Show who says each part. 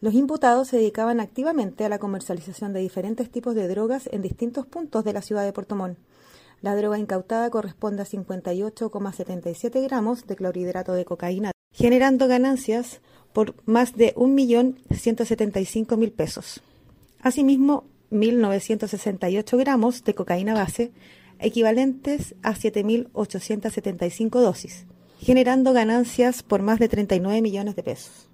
Speaker 1: Los imputados se dedicaban activamente a la comercialización de diferentes tipos de drogas en distintos puntos de la ciudad de Puerto Montt. La droga incautada corresponde a 58,77 gramos de clorhidrato de cocaína, generando ganancias por más de 1.175.000 pesos. Asimismo, 1.968 gramos de cocaína base, equivalentes a 7.875 dosis, generando ganancias por más de 39 millones de pesos.